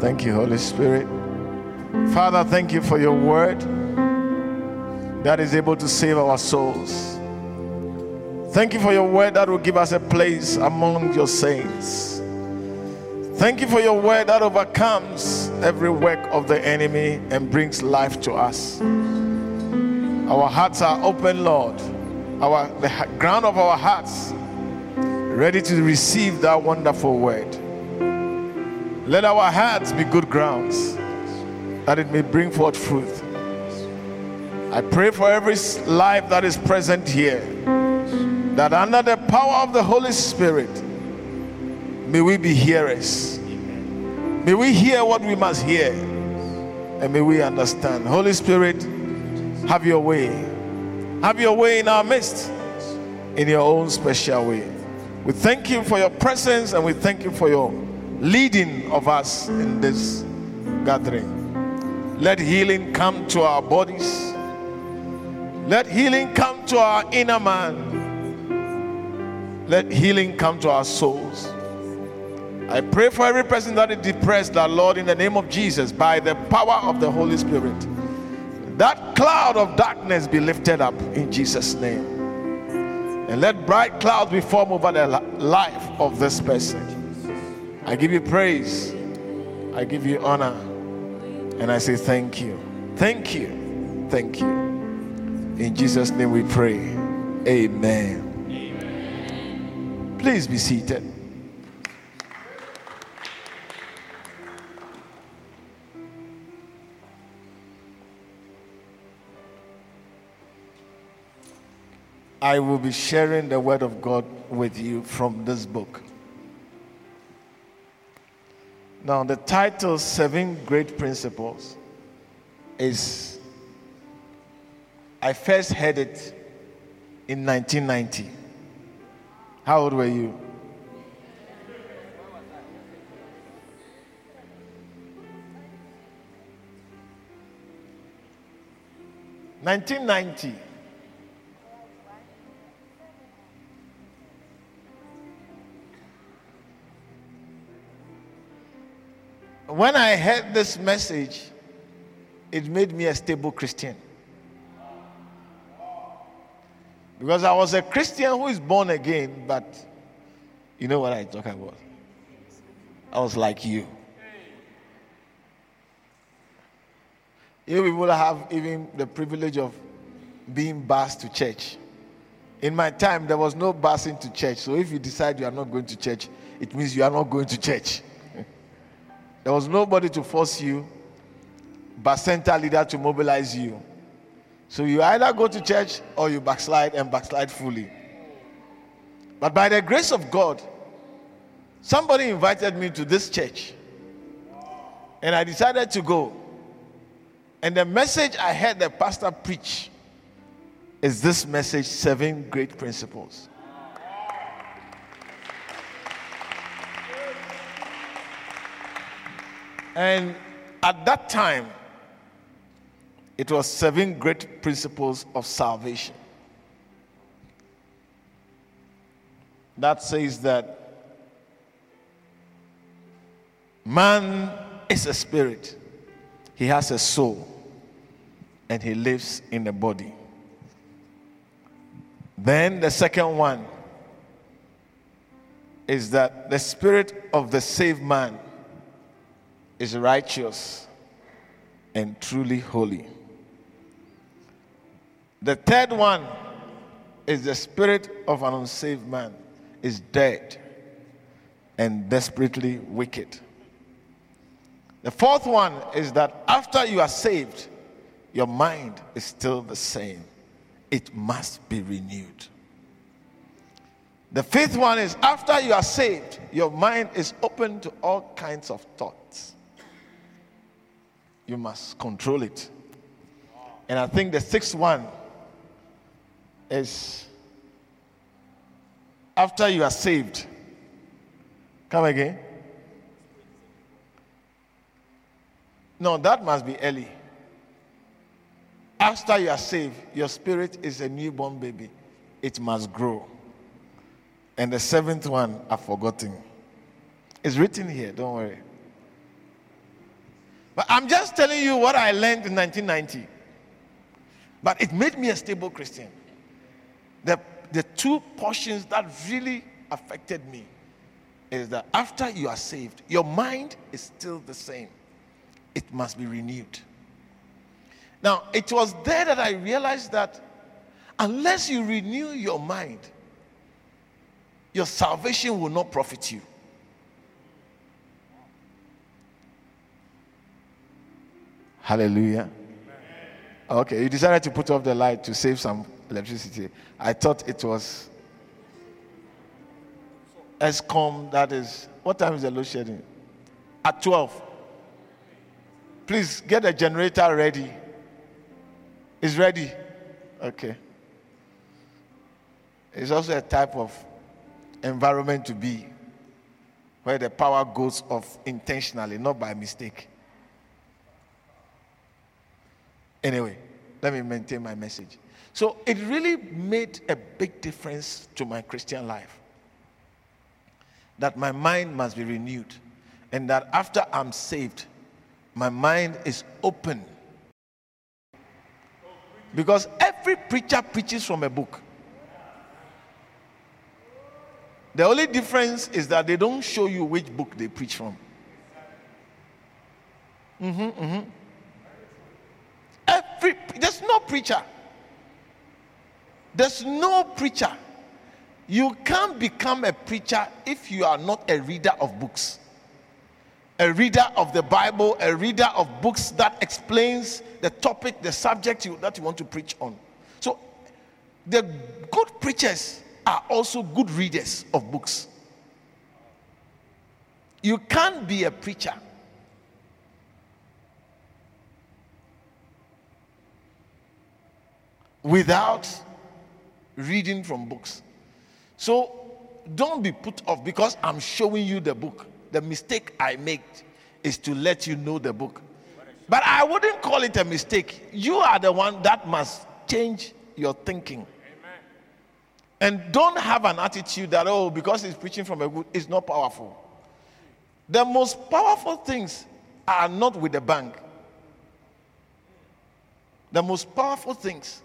Thank you, Holy Spirit. Father, thank you for your word that is able to save our souls. Thank you for your word that will give us a place among your saints. Thank you for your word that overcomes every work of the enemy and brings life to us. Our hearts are open, Lord. Our the ground of our hearts ready to receive that wonderful word. Let our hearts be good grounds that it may bring forth fruit. I pray for every life that is present here that under the power of the Holy Spirit, may we be hearers. May we hear what we must hear and may we understand. Holy Spirit, have your way. Have your way in our midst in your own special way. We thank you for your presence and we thank you for your leading of us in this gathering. Let healing come to our bodies. Let healing come to our inner man. Let healing come to our souls. I pray for every person that is depressed, that Lord, in the name of Jesus, by the power of the Holy Spirit, that cloud of darkness be lifted up in Jesus' name. And let bright clouds be formed over the life of this person. I give you praise. I give you honor. And I say thank you. Thank you. Thank you. In Jesus' name we pray. Amen. Amen. Please be seated. I will be sharing the word of God with you from this book. Now, the title, Seven Great Principles, is I first heard it in 1990. How old were you? Nineteen ninety. When I heard this message, it made me a stable Christian. Because I was a Christian who is born again, but you know what I talk about. I was like you. You people have even the privilege of being bused to church. In my time, there was no busing to church. So if you decide you are not going to church, it means you are not going to church. There was nobody to force you, but center leader to mobilize you. So you either go to church or you backslide and backslide fully. But by the grace of God, somebody invited me to this church. And I decided to go. And the message I heard the pastor preach is this message seven great principles. And at that time, it was seven great principles of salvation. That says that man is a spirit, he has a soul, and he lives in a body. Then the second one is that the spirit of the saved man is righteous and truly holy. The third one is the spirit of an unsaved man is dead and desperately wicked. The fourth one is that after you are saved, your mind is still the same. It must be renewed. The fifth one is after you are saved, your mind is open to all kinds of thoughts. You must control it. And I think the sixth one is after you are saved. Come again. No, that must be early. After you are saved, your spirit is a newborn baby. It must grow. And the seventh one, I've forgotten. It's written here, don't worry. But I'm just telling you what I learned in 1990. But it made me a stable Christian. The, the two portions that really affected me is that after you are saved, your mind is still the same. It must be renewed. Now, it was there that I realized that unless you renew your mind, your salvation will not profit you. Hallelujah. Okay, you decided to put off the light to save some electricity. I thought it was Eskom, that is, what time is the load shedding? At 12. Please get the generator ready. It's ready? Okay. It's also a type of environment to be where the power goes off intentionally, not by mistake. Anyway, let me maintain my message. So it really made a big difference to my Christian life that my mind must be renewed and that after I'm saved, my mind is open. Because every preacher preaches from a book. The only difference is that they don't show you which book they preach from. Mm-hmm, mm-hmm. Every there's no preacher. There's no preacher. You can't become a preacher if you are not a reader of books. A reader of the Bible, a reader of books that explains the topic, the subject you, that you want to preach on. So, the good preachers are also good readers of books. You can't be a preacher without reading from books. So don't be put off because I'm showing you the book. The mistake I made is to let you know the book. But I wouldn't call it a mistake. You are the one that must change your thinking. Amen. And don't have an attitude that, oh, because he's preaching from a book, it's not powerful. The most powerful things are not with the bank. The most powerful things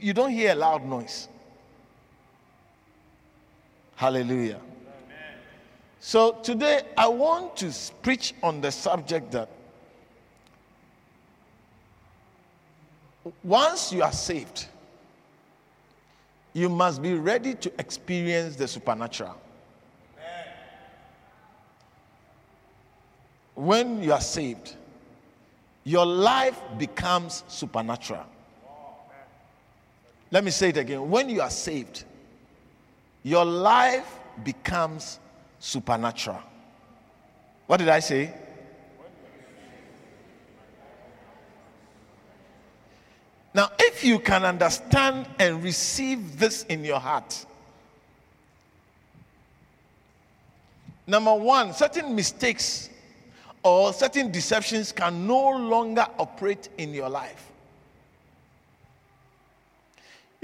you don't hear a loud noise. Hallelujah. So today I want to preach on the subject that once you are saved, you must be ready to experience the supernatural. When you are saved, your life becomes supernatural. Let me say it again. When you are saved, your life becomes supernatural. What did I say? Now, if you can understand and receive this in your heart, number one, certain mistakes or certain deceptions can no longer operate in your life.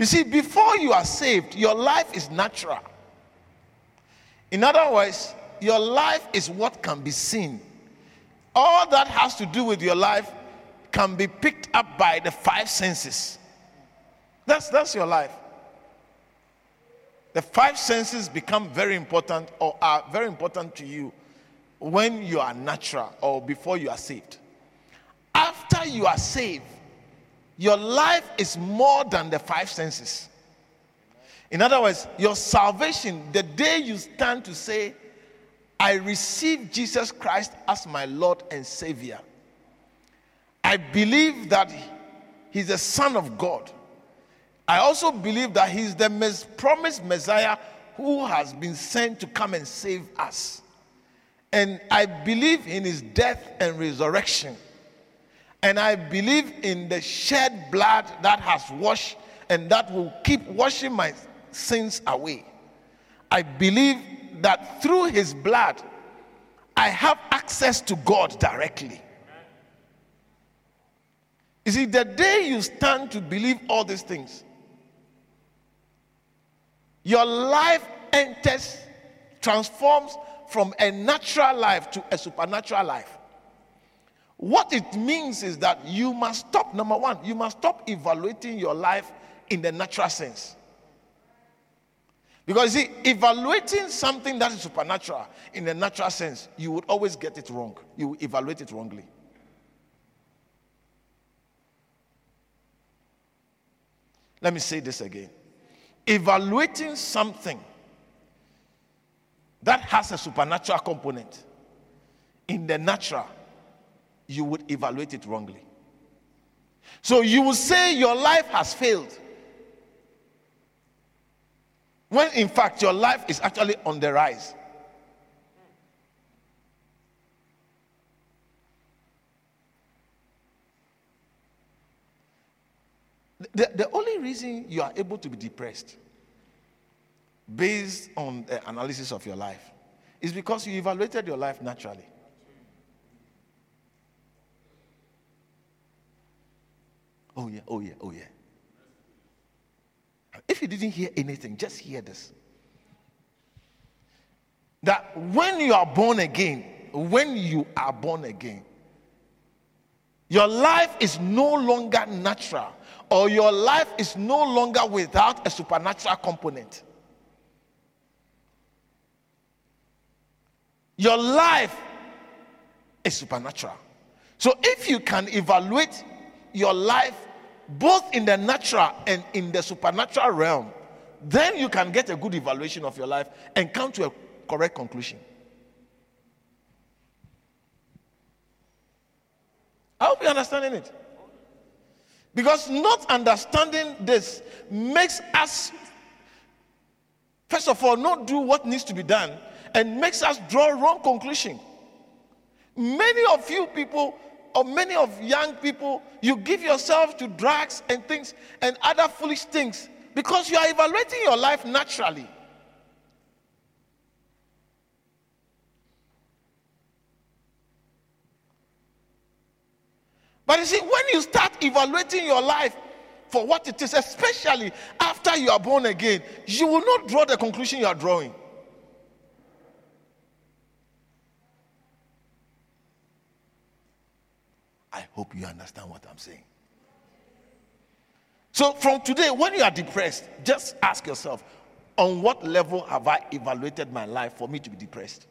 You see, before you are saved, your life is natural. In other words, your life is what can be seen. All that has to do with your life can be picked up by the five senses. That's, that's your life. The five senses become very important or are very important to you when you are natural or before you are saved. After you are saved, your life is more than the five senses. In other words, your salvation, the day you stand to say, I receive Jesus Christ as my Lord and Savior, I believe that He's the Son of God. I also believe that He's the promised Messiah who has been sent to come and save us. And I believe in his death and resurrection. And I believe in the shed blood that has washed and that will keep washing my sins away. I believe that through his blood, I have access to God directly. You see, the day you stand to believe all these things, your life enters, transforms from a natural life to a supernatural life. What it means is that you must stop, number one, you must stop evaluating your life in the natural sense. Because see, evaluating something that is supernatural in the natural sense, you would always get it wrong. You evaluate it wrongly. Let me say this again. Evaluating something that has a supernatural component in the natural, you would evaluate it wrongly. So you will say your life has failed when in fact your life is actually on the rise. The, the only reason you are able to be depressed based on the analysis of your life is because you evaluated your life naturally. Oh, yeah, oh, yeah, oh, yeah. If you didn't hear anything, just hear this. That when you are born again, when you are born again, your life is no longer natural, or your life is no longer without a supernatural component. Your life is supernatural. So if you can evaluate your life both in the natural and in the supernatural realm, then you can get a good evaluation of your life and come to a correct conclusion. I hope you're understanding it. Because not understanding this makes us, first of all, not do what needs to be done and makes us draw wrong conclusion. Many of you people or many of young people, you give yourself to drugs and things and other foolish things because you are evaluating your life naturally. But you see, when you start evaluating your life for what it is, especially after you are born again, you will not draw the conclusion you are drawing. I hope you understand what I'm saying. So, from today, when you are depressed, just ask yourself on what level have I evaluated my life for me to be depressed?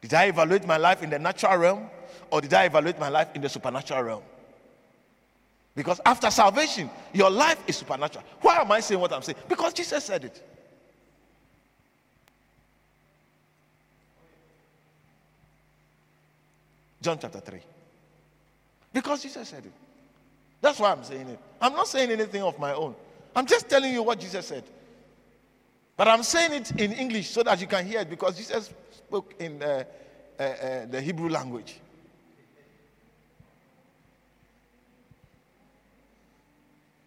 Did I evaluate my life in the natural realm or did I evaluate my life in the supernatural realm? Because after salvation, your life is supernatural. Why am I saying what I'm saying? Because Jesus said it. John chapter 3. Because Jesus said it. That's why I'm saying it. I'm not saying anything of my own. I'm just telling you what Jesus said. But I'm saying it in English so that you can hear it because Jesus spoke in uh, uh, uh, the Hebrew language.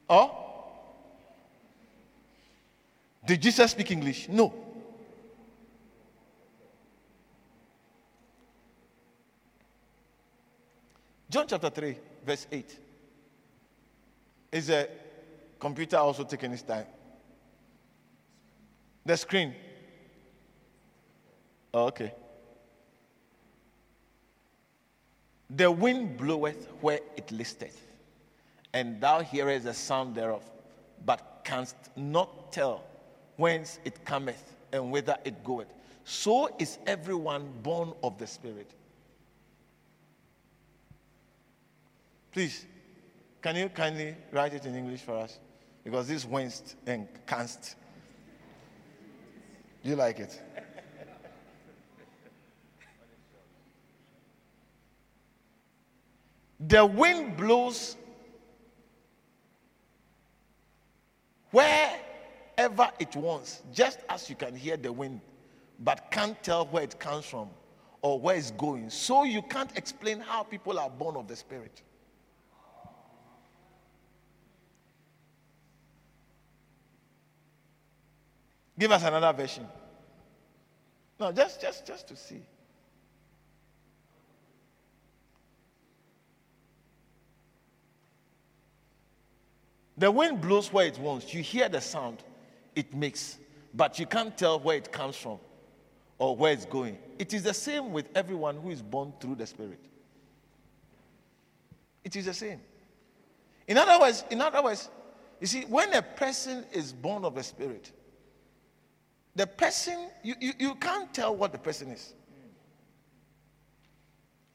Or? Did Jesus speak English? No. John chapter 3, verse 8. Is a computer also taking its time? The screen. Oh, okay. The wind bloweth where it listeth, and thou hearest the sound thereof, but canst not tell whence it cometh and whither it goeth. So is everyone born of the Spirit. Please, can you kindly write it in English for us? Because this winced and canst. Do you like it? the wind blows wherever it wants, just as you can hear the wind, but can't tell where it comes from or where it's going. So you can't explain how people are born of the Spirit. Give us another version. No, just just just to see. The wind blows where it wants. You hear the sound it makes, but you can't tell where it comes from or where it's going. It is the same with everyone who is born through the Spirit. It is the same. In other words, in other words, you see, when a person is born of the Spirit, the person, you, you, you can't tell what the person is.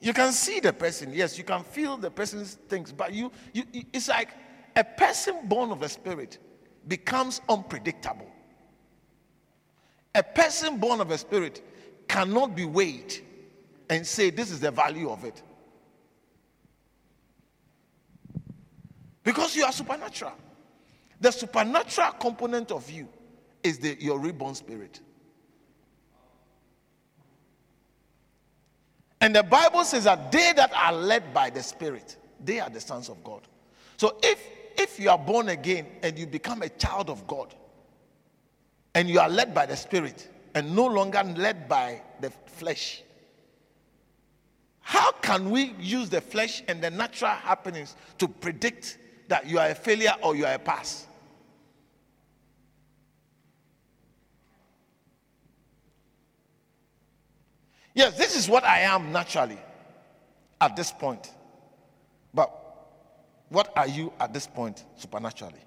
You can see the person, yes, you can feel the person's things, but you, you it's like a person born of the Spirit becomes unpredictable. A person born of a spirit cannot be weighed and say, This is the value of it. Because you are supernatural. The supernatural component of you is the, your reborn spirit. And the Bible says that they that are led by the Spirit, they are the sons of God. So if if you are born again and you become a child of God, and you are led by the Spirit and no longer led by the flesh, how can we use the flesh and the natural happenings to predict that you are a failure or you are a pass? Yes, this is what I am naturally at this point. But what are you at this point supernaturally?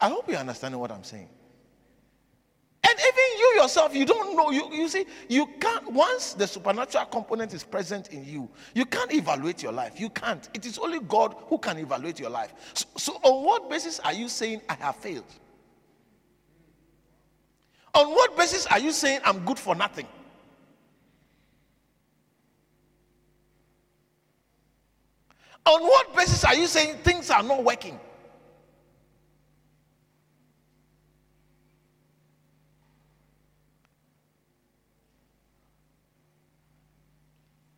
I hope you're understanding what I'm saying. And even you yourself, you don't know. You, you see, you can't, once the supernatural component is present in you, you can't evaluate your life. You can't. It is only God who can evaluate your life. So, so on what basis are you saying, I have failed? On what basis are you saying I'm good for nothing? On what basis are you saying things are not working?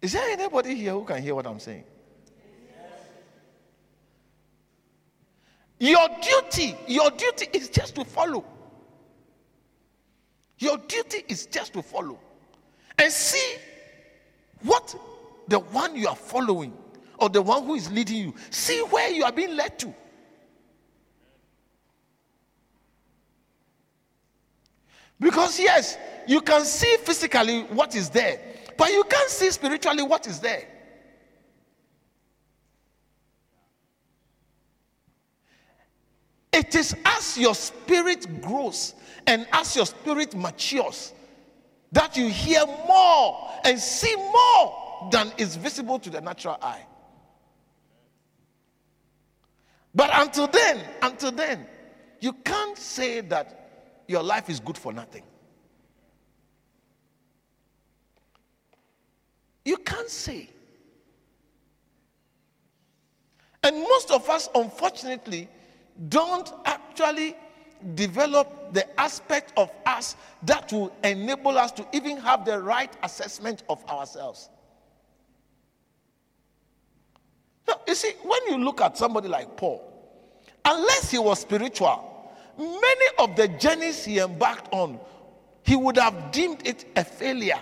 Is there anybody here who can hear what I'm saying? Your duty, your duty is just to follow. Your duty is just to follow and see what the one you are following or the one who is leading you, see where you are being led to. Because, yes, you can see physically what is there, but you can't see spiritually what is there. It is as your spirit grows and as your spirit matures that you hear more and see more than is visible to the natural eye. But until then, until then, you can't say that your life is good for nothing. You can't say. And most of us, unfortunately, don't actually develop the aspect of us that will enable us to even have the right assessment of ourselves. Now, you see, when you look at somebody like Paul, unless he was spiritual, many of the journeys he embarked on, he would have deemed it a failure.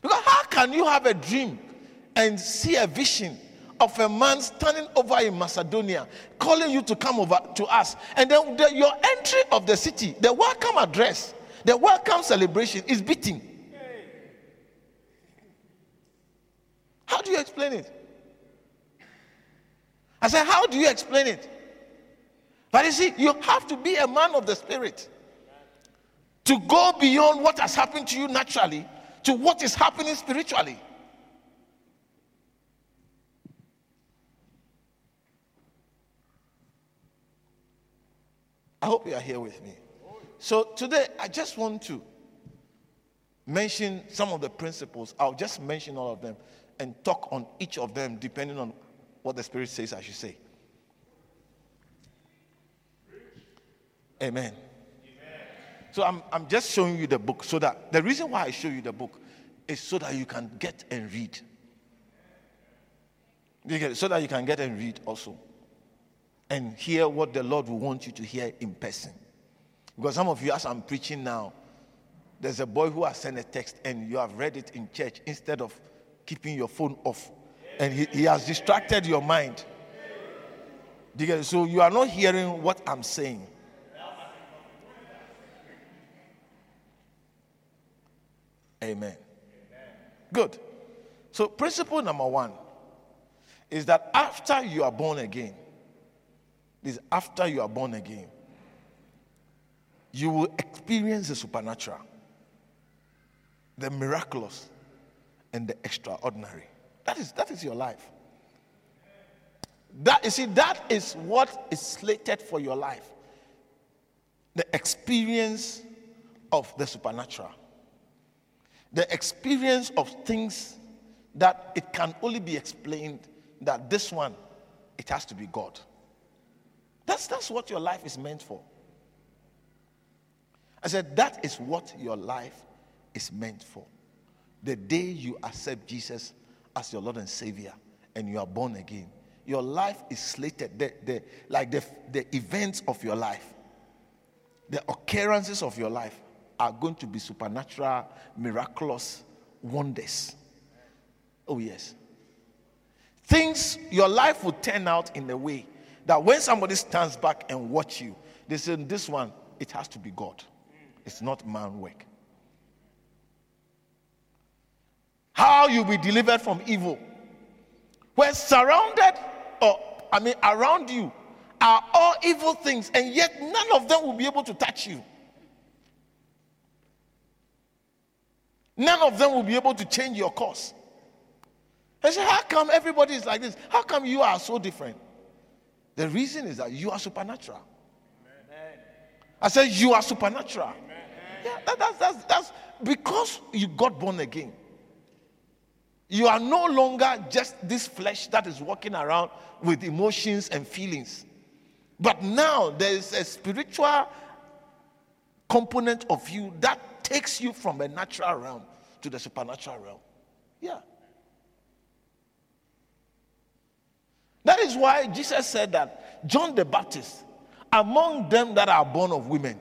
Because how can you have a dream and see a vision of a man standing over in Macedonia, calling you to come over to us, and then the, your entry of the city, the welcome address, the welcome celebration is beating. How do you explain it? I said, How do you explain it? But you see, you have to be a man of the spirit to go beyond what has happened to you naturally to what is happening spiritually. I hope you are here with me. So today, I just want to mention some of the principles. I'll just mention all of them and talk on each of them depending on what the Spirit says I should say. Amen. Amen. So I'm, I'm just showing you the book so that the reason why I show you the book is so that you can get and read. So that you can get and read also. And hear what the Lord will want you to hear in person. Because some of you, as I'm preaching now, there's a boy who has sent a text and you have read it in church instead of keeping your phone off. And he, he has distracted your mind. So you are not hearing what I'm saying. Amen. Good. So, principle number one is that after you are born again, is after you are born again, you will experience the supernatural, the miraculous, and the extraordinary. That is, that is your life. That you see, that is what is slated for your life. The experience of the supernatural. The experience of things that it can only be explained that this one, it has to be God. That's, that's what your life is meant for. I said, that is what your life is meant for. The day you accept Jesus as your Lord and Savior and you are born again, your life is slated, the, the, like the, the events of your life, the occurrences of your life are going to be supernatural, miraculous wonders. Oh, yes. Things, your life will turn out in a way that when somebody stands back and watch you, they say, This one, it has to be God. It's not man work. How you be delivered from evil. When surrounded, or I mean, around you are all evil things, and yet none of them will be able to touch you. None of them will be able to change your course. I say, How come everybody is like this? How come you are so different? The reason is that you are supernatural. Amen. I said, You are supernatural. Amen. Yeah, that, that's, that's, that's because you got born again. You are no longer just this flesh that is walking around with emotions and feelings. But now there is a spiritual component of you that takes you from a natural realm to the supernatural realm. Yeah. That is why Jesus said that John the Baptist, among them that are born of women,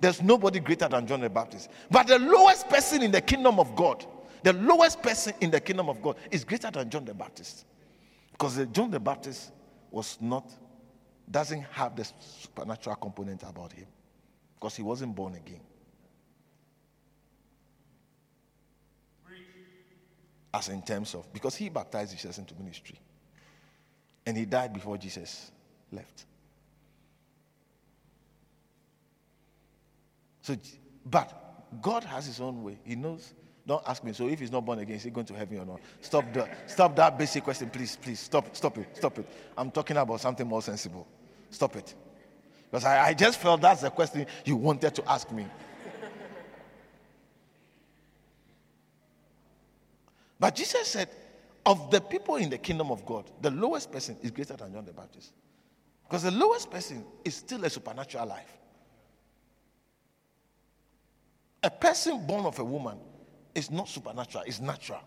there's nobody greater than John the Baptist. But the lowest person in the kingdom of God, the lowest person in the kingdom of God is greater than John the Baptist. Because John the Baptist was not, doesn't have the supernatural component about him. Because he wasn't born again. As in terms of, because he baptized Jesus into ministry. And he died before Jesus left. So, but God has his own way. He knows. Don't ask me. So if he's not born again, is he going to heaven or not? Stop the stop that basic question, please, please. Stop, stop it, stop it. I'm talking about something more sensible. Stop it. Because I, I just felt that's the question you wanted to ask me. But Jesus said, of the people in the kingdom of God, the lowest person is greater than John the Baptist. Because the lowest person is still a supernatural life. A person born of a woman is not supernatural, it's natural.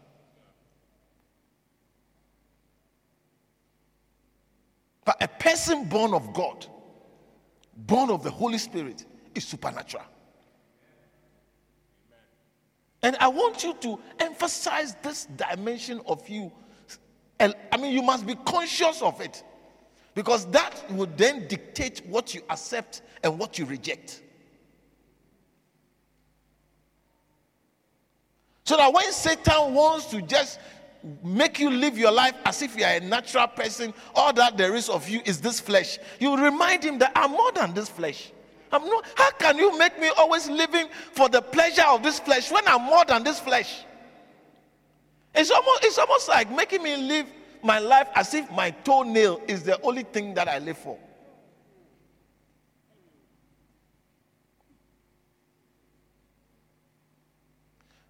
But a person born of God, born of the Holy Spirit, is supernatural. And I want you to emphasize this dimension of you. And I mean, you must be conscious of it because that will then dictate what you accept and what you reject. So that when Satan wants to just make you live your life as if you are a natural person, all that there is of you is this flesh, you remind him that I'm more than this flesh. I'm not, how can you make me always living for the pleasure of this flesh when I'm more than this flesh? It's almost, it's almost like making me live my life as if my toenail is the only thing that I live for.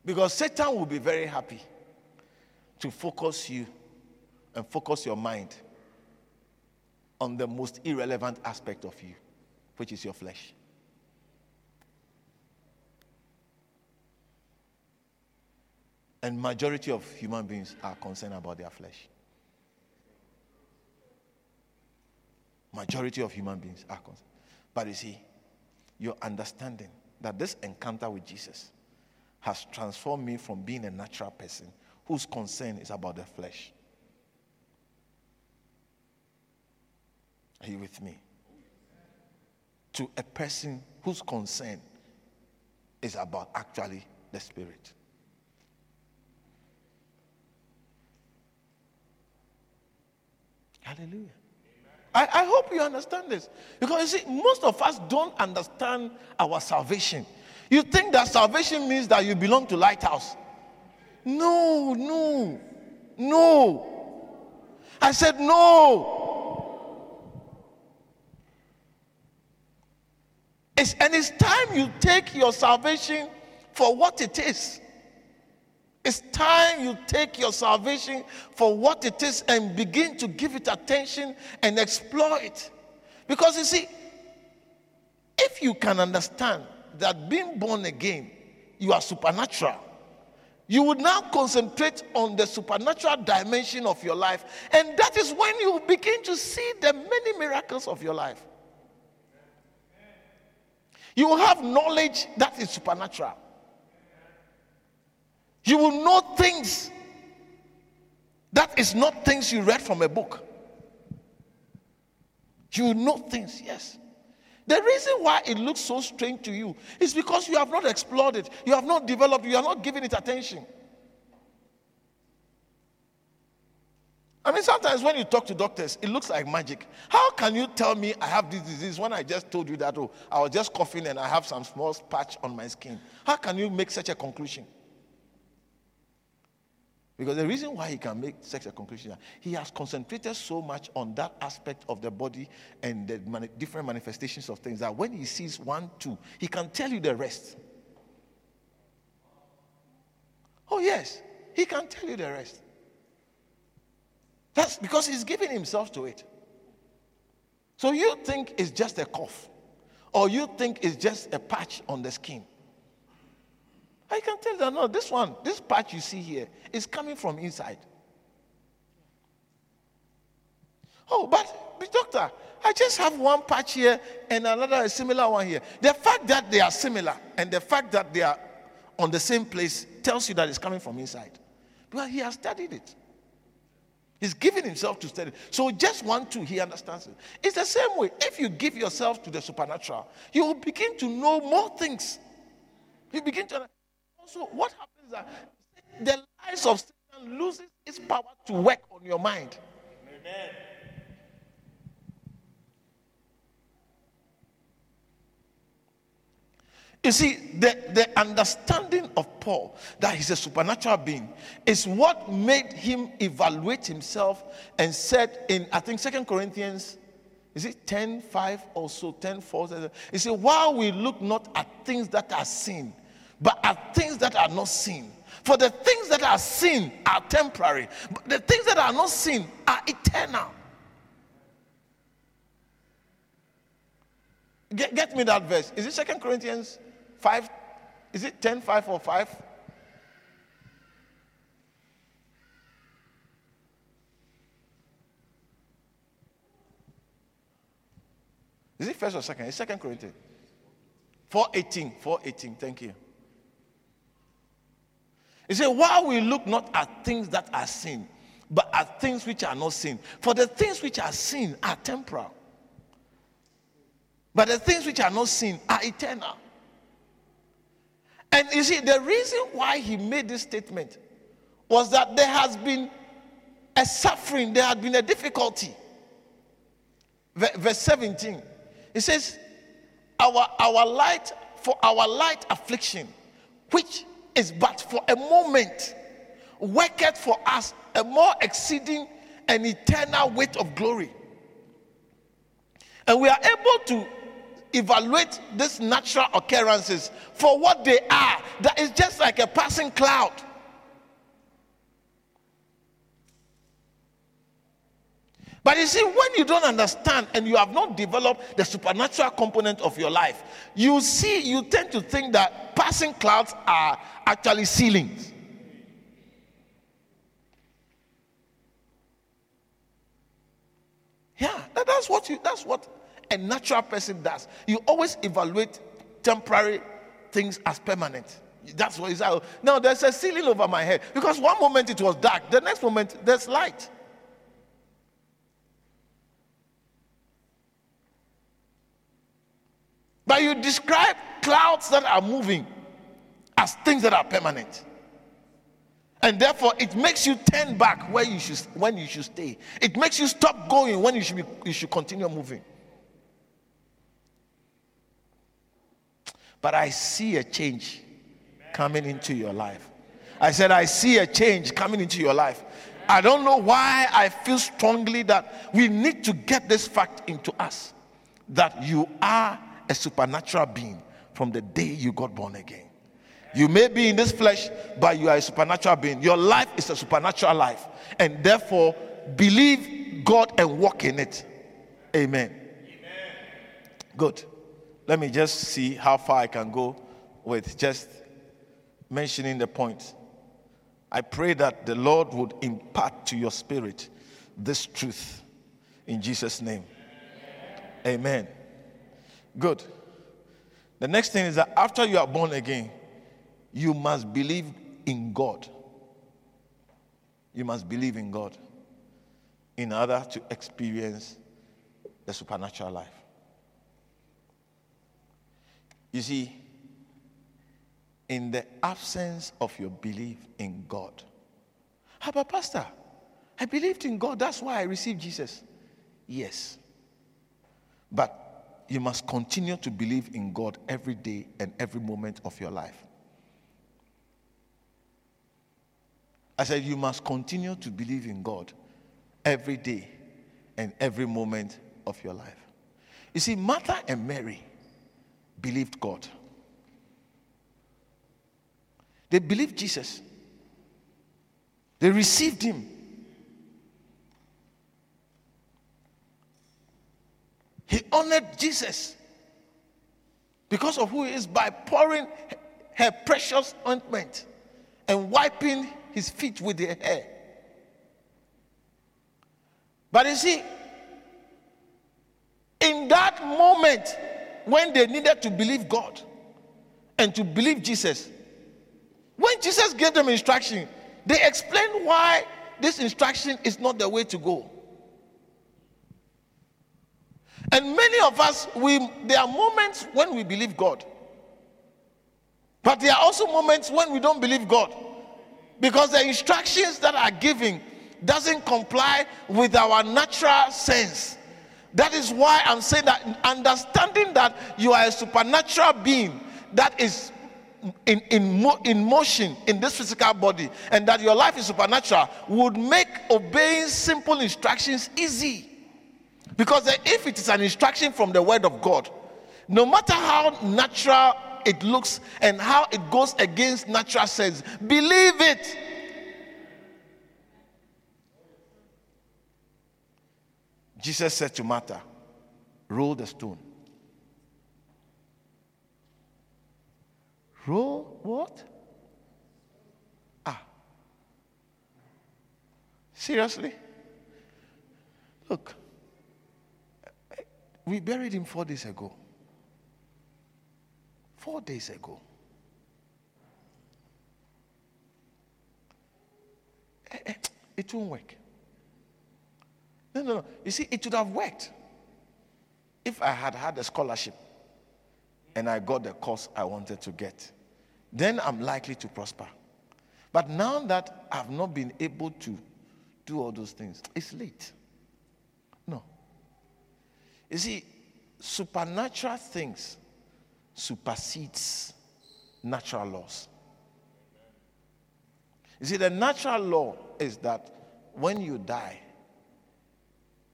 Because Satan will be very happy to focus you and focus your mind on the most irrelevant aspect of you, which is your flesh. And majority of human beings are concerned about their flesh. Majority of human beings are concerned. But you see, your understanding that this encounter with Jesus has transformed me from being a natural person whose concern is about the flesh. Are you with me? To a person whose concern is about actually the spirit. Hallelujah. I, I hope you understand this. Because you see, most of us don't understand our salvation. You think that salvation means that you belong to Lighthouse. No, no, no. I said no. It's, and it's time you take your salvation for what it is. It's time you take your salvation for what it is and begin to give it attention and explore it. Because you see, if you can understand that being born again, you are supernatural, you would now concentrate on the supernatural dimension of your life. And that is when you begin to see the many miracles of your life. You will have knowledge that is supernatural. You will know things that is not things you read from a book. You will know things, yes. The reason why it looks so strange to you is because you have not explored it, you have not developed, you are not giving it attention. I mean, sometimes when you talk to doctors, it looks like magic. How can you tell me I have this disease when I just told you that, oh, I was just coughing and I have some small patch on my skin? How can you make such a conclusion? Because the reason why he can make such a conclusion, is he has concentrated so much on that aspect of the body and the mani- different manifestations of things that when he sees one, two, he can tell you the rest. Oh, yes, he can tell you the rest. That's because he's giving himself to it. So you think it's just a cough, or you think it's just a patch on the skin. I can tell that no, this one, this patch you see here is coming from inside. Oh, but doctor, I just have one patch here and another a similar one here. The fact that they are similar and the fact that they are on the same place tells you that it's coming from inside. Because he has studied it. He's giving himself to study. So just one, two, he understands it. It's the same way. If you give yourself to the supernatural, you will begin to know more things. You begin to also what happens that the lies of Satan loses its power to work on your mind. Amen. You see, the, the understanding of Paul that he's a supernatural being is what made him evaluate himself and said in, I think, Second Corinthians, is it 10 5 or so, 10 4? He said, While we look not at things that are seen, but at things that are not seen. For the things that are seen are temporary, but the things that are not seen are eternal. Get, get me that verse. Is it Second Corinthians 5? Is it 10, 5 or 5? Is it first or second? It's second Corinthians. 418. 418. Thank you. He said, While we look not at things that are seen, but at things which are not seen. For the things which are seen are temporal, but the things which are not seen are eternal. And you see, the reason why he made this statement was that there has been a suffering, there had been a difficulty. Verse 17, it says, Our, our light, for our light affliction, which is but for a moment, worketh for us a more exceeding and eternal weight of glory. And we are able to evaluate these natural occurrences for what they are. That is just like a passing cloud. But you see, when you don't understand and you have not developed the supernatural component of your life, you see, you tend to think that passing clouds are actually ceilings. Yeah, that, that's what you that's what a natural person does. You always evaluate temporary things as permanent. That's what is out. Now there's a ceiling over my head because one moment it was dark, the next moment there's light. But you describe clouds that are moving as things that are permanent. And therefore, it makes you turn back where you should, when you should stay. It makes you stop going when you should, be, you should continue moving. But I see a change coming into your life. I said, I see a change coming into your life. I don't know why I feel strongly that we need to get this fact into us that you are a supernatural being from the day you got born again. You may be in this flesh, but you are a supernatural being. Your life is a supernatural life, and therefore believe God and walk in it. Amen. Amen. Good. Let me just see how far I can go with just mentioning the point. I pray that the Lord would impart to your spirit this truth in Jesus' name. Amen. Good. The next thing is that after you are born again, you must believe in God. You must believe in God in order to experience the supernatural life. You see, in the absence of your belief in God, how about Pastor? I believed in God, that's why I received Jesus. Yes. But you must continue to believe in God every day and every moment of your life. I said, You must continue to believe in God every day and every moment of your life. You see, Martha and Mary believed God, they believed Jesus, they received Him. He honored Jesus because of who he is by pouring her precious ointment and wiping his feet with her hair. But you see, in that moment when they needed to believe God and to believe Jesus, when Jesus gave them instruction, they explained why this instruction is not the way to go. And many of us, we, there are moments when we believe God. But there are also moments when we don't believe God. Because the instructions that are given doesn't comply with our natural sense. That is why I'm saying that understanding that you are a supernatural being that is in, in, in motion in this physical body and that your life is supernatural would make obeying simple instructions easy. Because if it is an instruction from the word of God, no matter how natural it looks and how it goes against natural sense, believe it. Jesus said to Martha, Roll the stone. Roll what? Ah. Seriously? Look. We buried him four days ago. Four days ago. Eh, eh, it won't work. No, no, no. You see, it would have worked if I had had a scholarship and I got the course I wanted to get. Then I'm likely to prosper. But now that I've not been able to do all those things, it's late. No. You see, supernatural things supersedes natural laws. You see, the natural law is that when you die,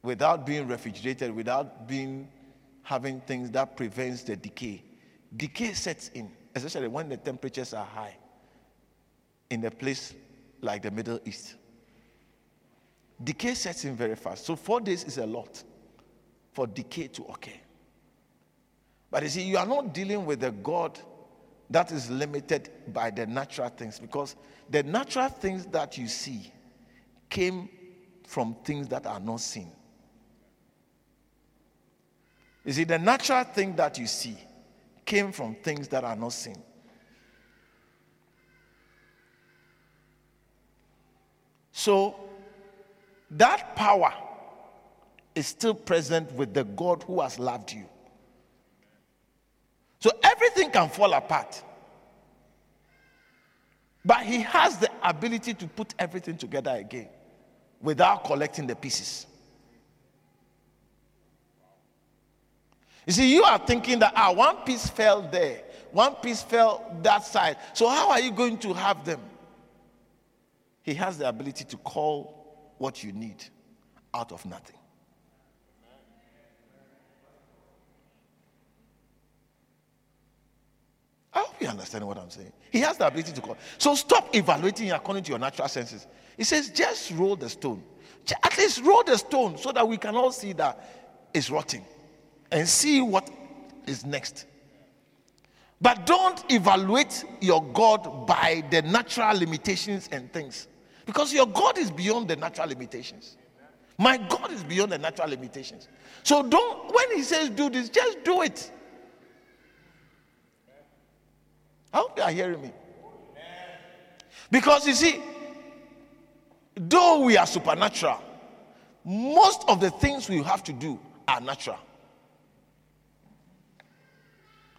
without being refrigerated, without being having things that prevents the decay, decay sets in, especially when the temperatures are high in a place like the Middle East. decay sets in very fast. So, four days is a lot for decay to occur. But you see, you are not dealing with a God that is limited by the natural things because the natural things that you see came from things that are not seen. You see, the natural thing that you see came from things that are not seen. So, that power is still present with the God who has loved you. So, everything can fall apart. But he has the ability to put everything together again without collecting the pieces. You see, you are thinking that ah, one piece fell there, one piece fell that side. So, how are you going to have them? He has the ability to call what you need out of nothing. I hope you understand what I'm saying. He has the ability to call. So stop evaluating according to your natural senses. He says, just roll the stone. At least roll the stone so that we can all see that it's rotting and see what is next. But don't evaluate your God by the natural limitations and things. Because your God is beyond the natural limitations. My God is beyond the natural limitations. So don't, when He says do this, just do it. I hope you are hearing me. Because you see, though we are supernatural, most of the things we have to do are natural.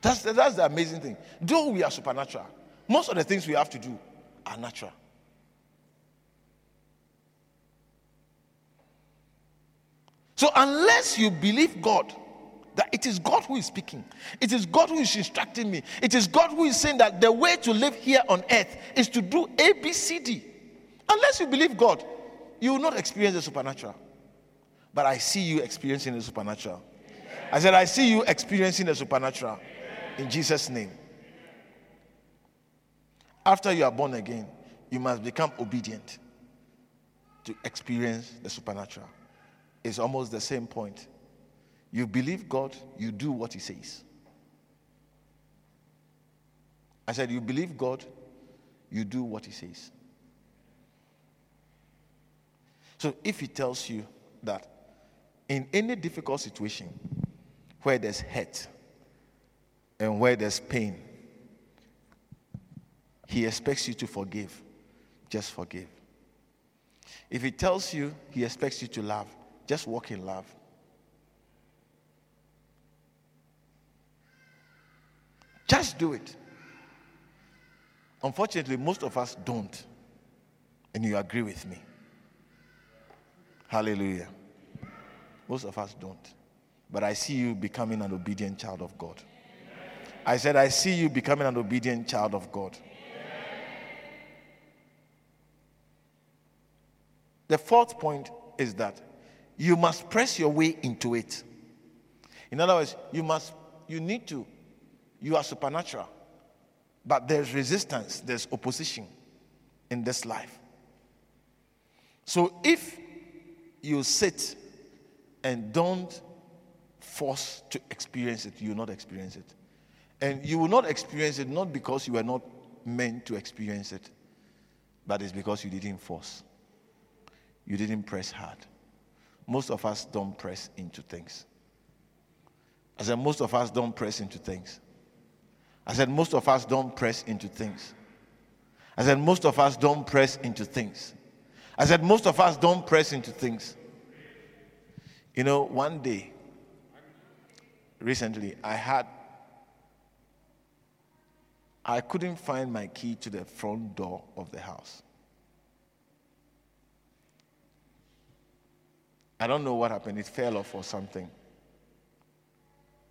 That's, that's the amazing thing. Though we are supernatural, most of the things we have to do are natural. So, unless you believe God, that it is God who is speaking, it is God who is instructing me, it is God who is saying that the way to live here on earth is to do A, B, C, D. Unless you believe God, you will not experience the supernatural. But I see you experiencing the supernatural. I said, I see you experiencing the supernatural in Jesus' name. After you are born again, you must become obedient to experience the supernatural It's almost the same point. You believe God, you do what He says. I said, You believe God, you do what He says. So if He tells you that in any difficult situation where there's hurt and where there's pain, He expects you to forgive, just forgive. If He tells you He expects you to love, just walk in love. Just do it. Unfortunately, most of us don't. And you agree with me. Hallelujah. Most of us don't. But I see you becoming an obedient child of God. I said, I see you becoming an obedient child of God. The fourth point is that you must press your way into it. In other words, you must, you need to, you are supernatural, but there's resistance, there's opposition in this life. So if you sit and don't force to experience it, you will not experience it. And you will not experience it not because you were not meant to experience it, but it's because you didn't force. You didn't press hard most of us don't press into things. I said, most of us don't press into things. I said, most of us don't press into things. I said, most of us don't press into things. I said, most of us don't press into things. You know, one day, recently, I had, I couldn't find my key to the front door of the house. I don't know what happened. It fell off or something.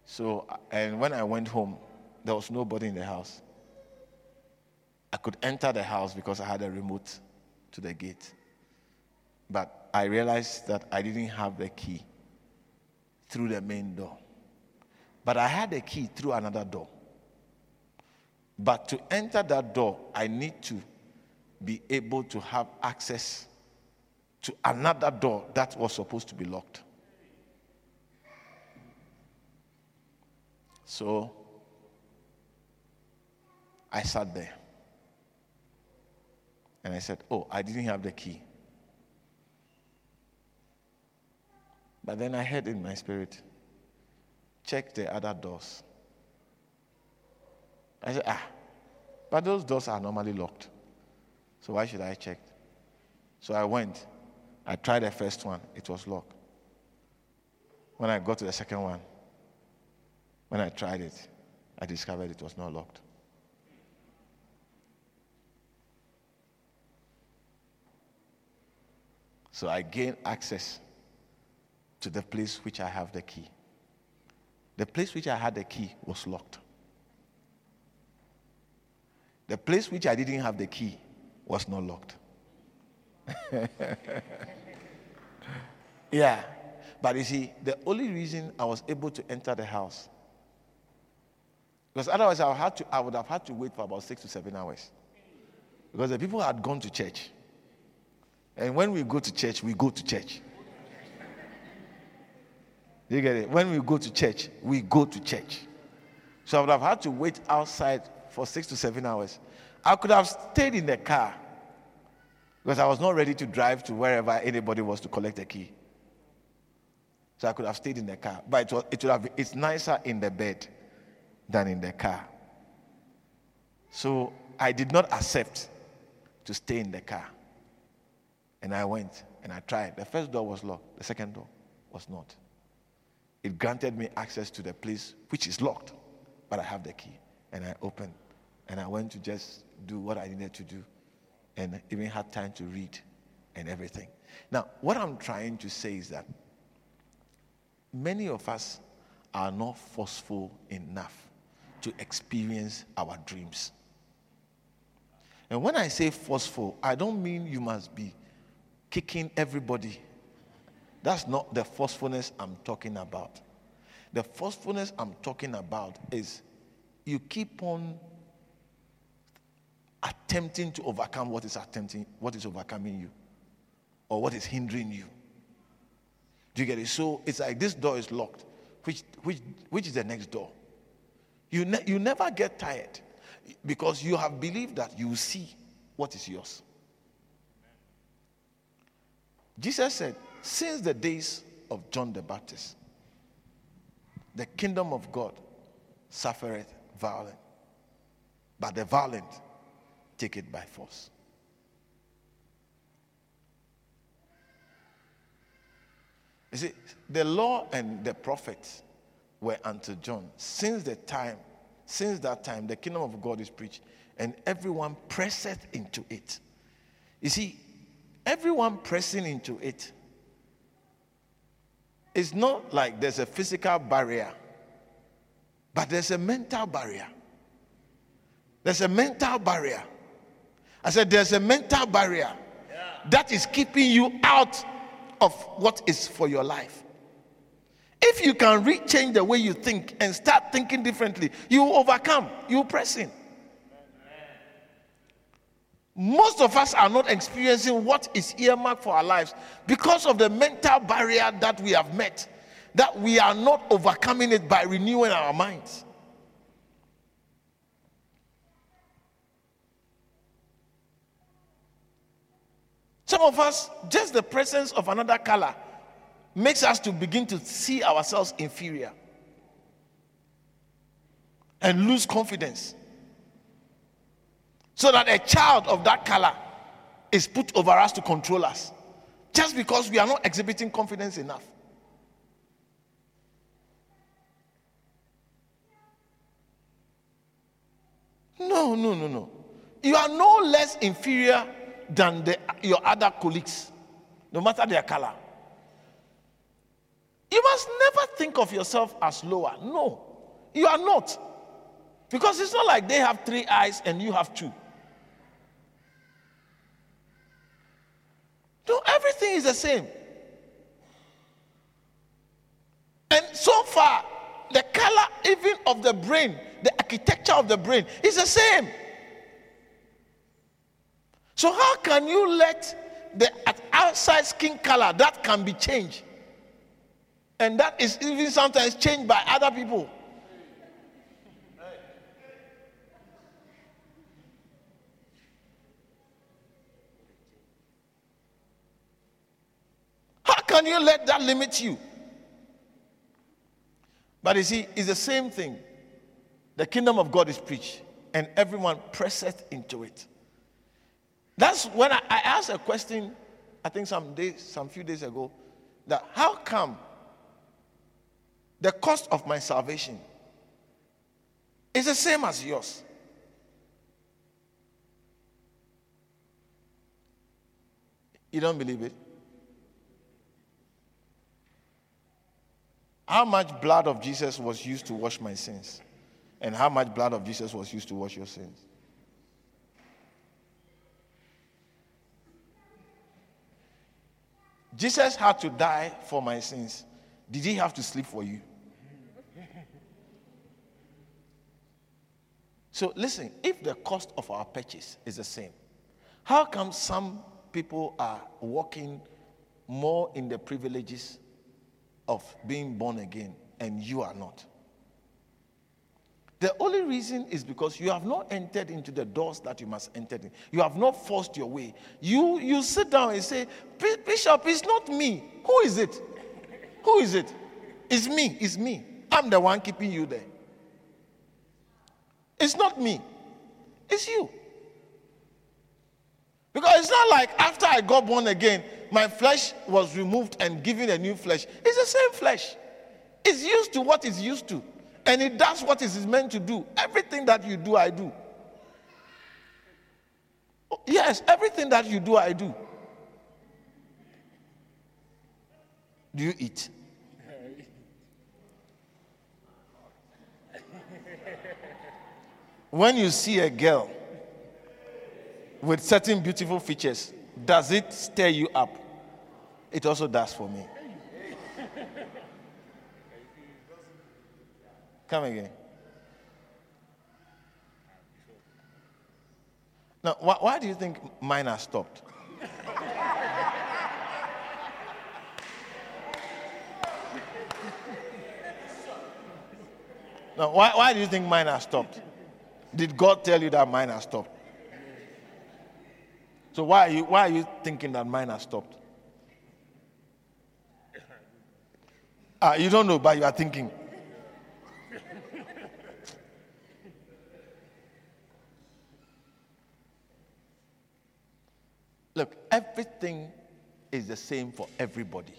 So, and when I went home, there was nobody in the house. I could enter the house because I had a remote to the gate. But I realized that I didn't have the key through the main door. But I had a key through another door. But to enter that door, I need to be able to have access to another door that was supposed to be locked. So I sat there and I said, Oh, I didn't have the key. But then I heard in my spirit, check the other doors. I said, Ah, but those doors are normally locked. So why should I check? So I went. I tried the first one, it was locked. When I got to the second one, when I tried it, I discovered it was not locked. So I gained access to the place which I have the key. The place which I had the key was locked. The place which I didn't have the key was not locked. yeah. But you see, the only reason I was able to enter the house, because otherwise I, had to, I would have had to wait for about six to seven hours. Because the people had gone to church. And when we go to church, we go to church. You get it? When we go to church, we go to church. So I would have had to wait outside for six to seven hours. I could have stayed in the car because I was not ready to drive to wherever anybody was to collect the key. So I could have stayed in the car. But it, was, it would have, it's nicer in the bed than in the car. So I did not accept to stay in the car. And I went and I tried. The first door was locked, the second door was not. It granted me access to the place which is locked, but I have the key. And I opened and I went to just do what I needed to do and even had time to read and everything. Now, what I'm trying to say is that many of us are not forceful enough to experience our dreams. And when I say forceful, I don't mean you must be kicking everybody. That's not the forcefulness I'm talking about. The forcefulness I'm talking about is you keep on attempting to overcome what is attempting, what is overcoming you, or what is hindering you. Do you get it? So it's like this door is locked. Which, which, which is the next door? You, ne- you never get tired because you have believed that you see what is yours. Jesus said, since the days of John the Baptist, the kingdom of God suffereth violence, but the violent take it by force. You see, the law and the prophets were unto John. Since the time, since that time, the kingdom of God is preached, and everyone presseth into it. You see, everyone pressing into it is not like there's a physical barrier, but there's a mental barrier. There's a mental barrier. I said, there's a mental barrier that is keeping you out of what is for your life. If you can rechange the way you think and start thinking differently, you will overcome, you will press in. Most of us are not experiencing what is earmarked for our lives because of the mental barrier that we have met, that we are not overcoming it by renewing our minds. Some of us, just the presence of another color makes us to begin to see ourselves inferior and lose confidence so that a child of that color is put over us to control us just because we are not exhibiting confidence enough. No, no, no, no. You are no less inferior than the, your other colleagues, no matter their color. You must never think of yourself as lower. No, you are not. Because it's not like they have three eyes and you have two. No, everything is the same. And so far, the color even of the brain, the architecture of the brain is the same. So, how can you let the outside skin color that can be changed. And that is even sometimes changed by other people. How can you let that limit you? But you see, it's the same thing. The kingdom of God is preached, and everyone presseth into it. That's when I, I asked a question, I think some days, some few days ago, that how come the cost of my salvation is the same as yours? You don't believe it? How much blood of Jesus was used to wash my sins? And how much blood of Jesus was used to wash your sins? Jesus had to die for my sins. Did he have to sleep for you? So listen, if the cost of our purchase is the same, how come some people are walking more in the privileges of being born again and you are not? The only reason is because you have not entered into the doors that you must enter in. You have not forced your way. You you sit down and say, Bishop, it's not me. Who is it? Who is it? It's me. It's me. I'm the one keeping you there. It's not me. It's you. Because it's not like after I got born again, my flesh was removed and given a new flesh. It's the same flesh. It's used to what it's used to and it does what it is meant to do. Everything that you do, I do. Oh, yes, everything that you do, I do. Do you eat? when you see a girl with certain beautiful features, does it stir you up? It also does for me. Come again. Now, why, why do you think mine has stopped? now, why, why do you think mine has stopped? Did God tell you that mine has stopped? So why are you, why are you thinking that mine has stopped? Ah, you don't know, but you are thinking. Look, everything is the same for everybody.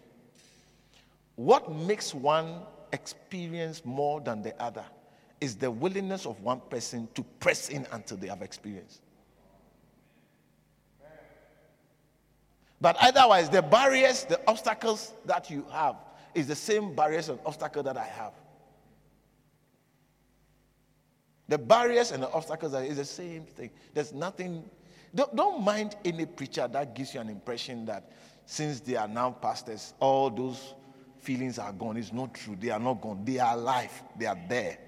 What makes one experience more than the other is the willingness of one person to press in until they have experienced. But otherwise, the barriers, the obstacles that you have is the same barriers and obstacles that I have. The barriers and the obstacles are is the same thing. There's nothing don't, don't mind any preacher that gives you an impression that since they are now pastors, all those feelings are gone. It's not true. They are not gone. They are alive. They are there.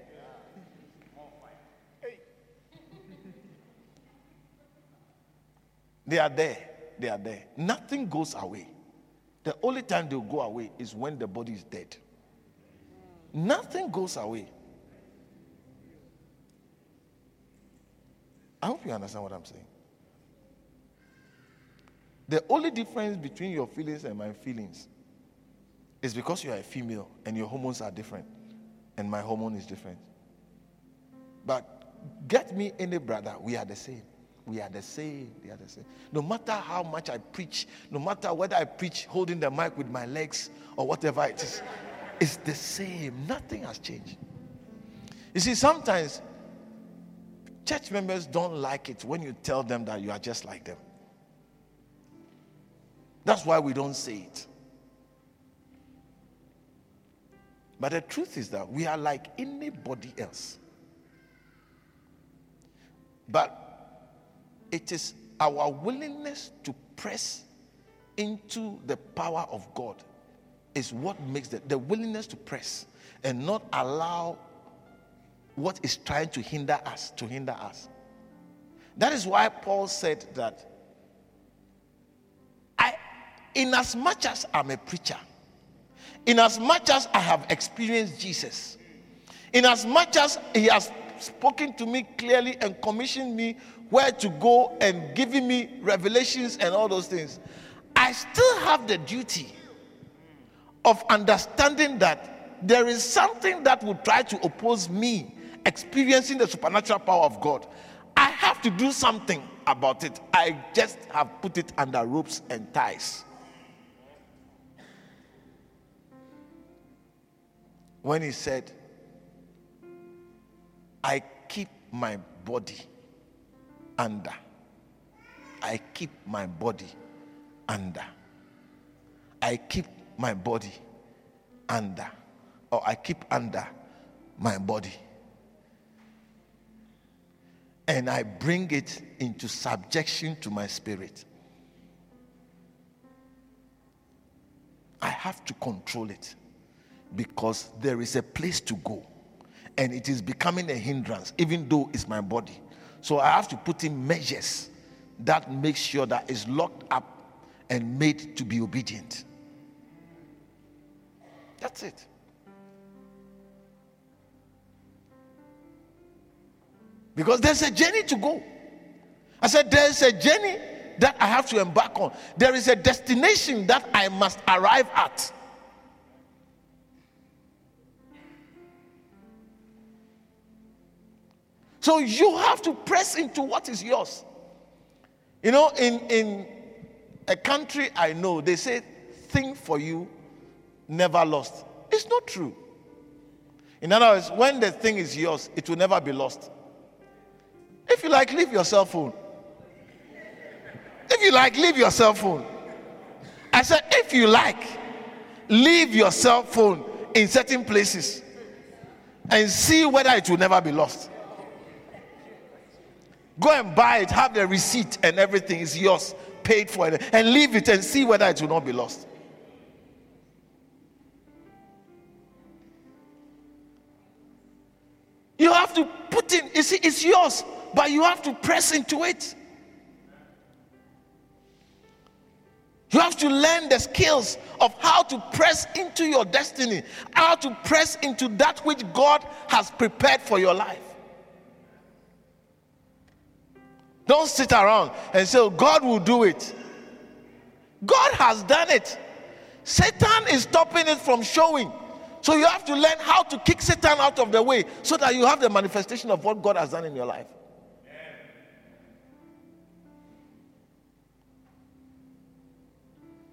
They are there. They are there. Nothing goes away. The only time they'll go away is when the body is dead. Nothing goes away. I hope you understand what I'm saying. The only difference between your feelings and my feelings is because you are a female and your hormones are different and my hormone is different. But get me any brother, we are the same. We are the same. We are the same. No matter how much I preach, no matter whether I preach holding the mic with my legs or whatever it is, it's the same. Nothing has changed. You see, sometimes church members don't like it when you tell them that you are just like them. That's why we don't say it. But the truth is that we are like anybody else. But it is our willingness to press into the power of God is what makes the, the willingness to press and not allow what is trying to hinder us to hinder us. That is why Paul said that in as much as I'm a preacher, in as much as I have experienced Jesus, in as much as He has spoken to me clearly and commissioned me where to go and giving me revelations and all those things, I still have the duty of understanding that there is something that will try to oppose me experiencing the supernatural power of God. I have to do something about it. I just have put it under ropes and ties. When he said, I keep my body under. I keep my body under. I keep my body under. Or I keep under my body. And I bring it into subjection to my spirit. I have to control it because there is a place to go and it is becoming a hindrance, even though it's my body. So I have to put in measures that make sure that it's locked up and made to be obedient. That's it. Because there's a journey to go. I said, There's a journey that I have to embark on. There is a destination that I must arrive at. So you have to press into what is yours. You know, in, in a country I know, they say, thing for you, never lost. It's not true. In other words, when the thing is yours, it will never be lost. If you like, leave your cell phone. If you like, leave your cell phone. I said, if you like, leave your cell phone in certain places and see whether it will never be lost. Go and buy it, have the receipt and everything is yours, paid for it, and leave it and see whether it will not be lost. You have to put in, you see, it's yours, but you have to press into it. You have to learn the skills of how to press into your destiny, how to press into that which God has prepared for your life. Don't sit around and say, oh, God will do it. God has done it. Satan is stopping it from showing. So you have to learn how to kick Satan out of the way so that you have the manifestation of what God has done in your life.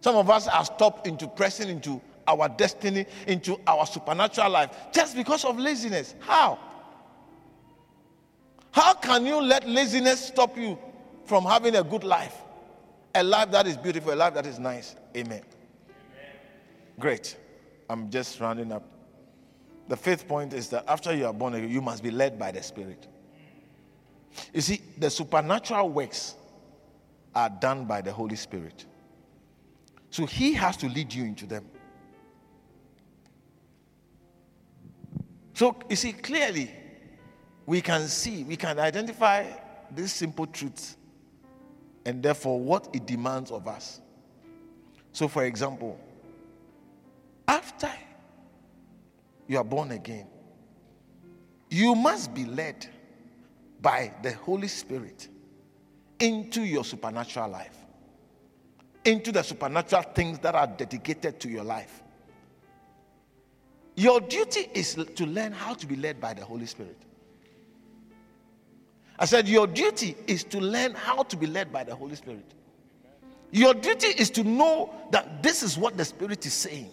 Some of us are stopped into pressing into our destiny, into our supernatural life, just because of laziness. How? How can you let laziness stop you from having a good life? A life that is beautiful, a life that is nice. Amen. Amen. Great. I'm just rounding up. The fifth point is that after you are born again, you must be led by the Spirit. You see, the supernatural works are done by the Holy Spirit. So He has to lead you into them. So, you see, clearly, we can see, we can identify this simple truth and therefore what it demands of us. So, for example, after you are born again, you must be led by the Holy Spirit into your supernatural life, into the supernatural things that are dedicated to your life. Your duty is to learn how to be led by the Holy Spirit. I said, Your duty is to learn how to be led by the Holy Spirit. Your duty is to know that this is what the Spirit is saying.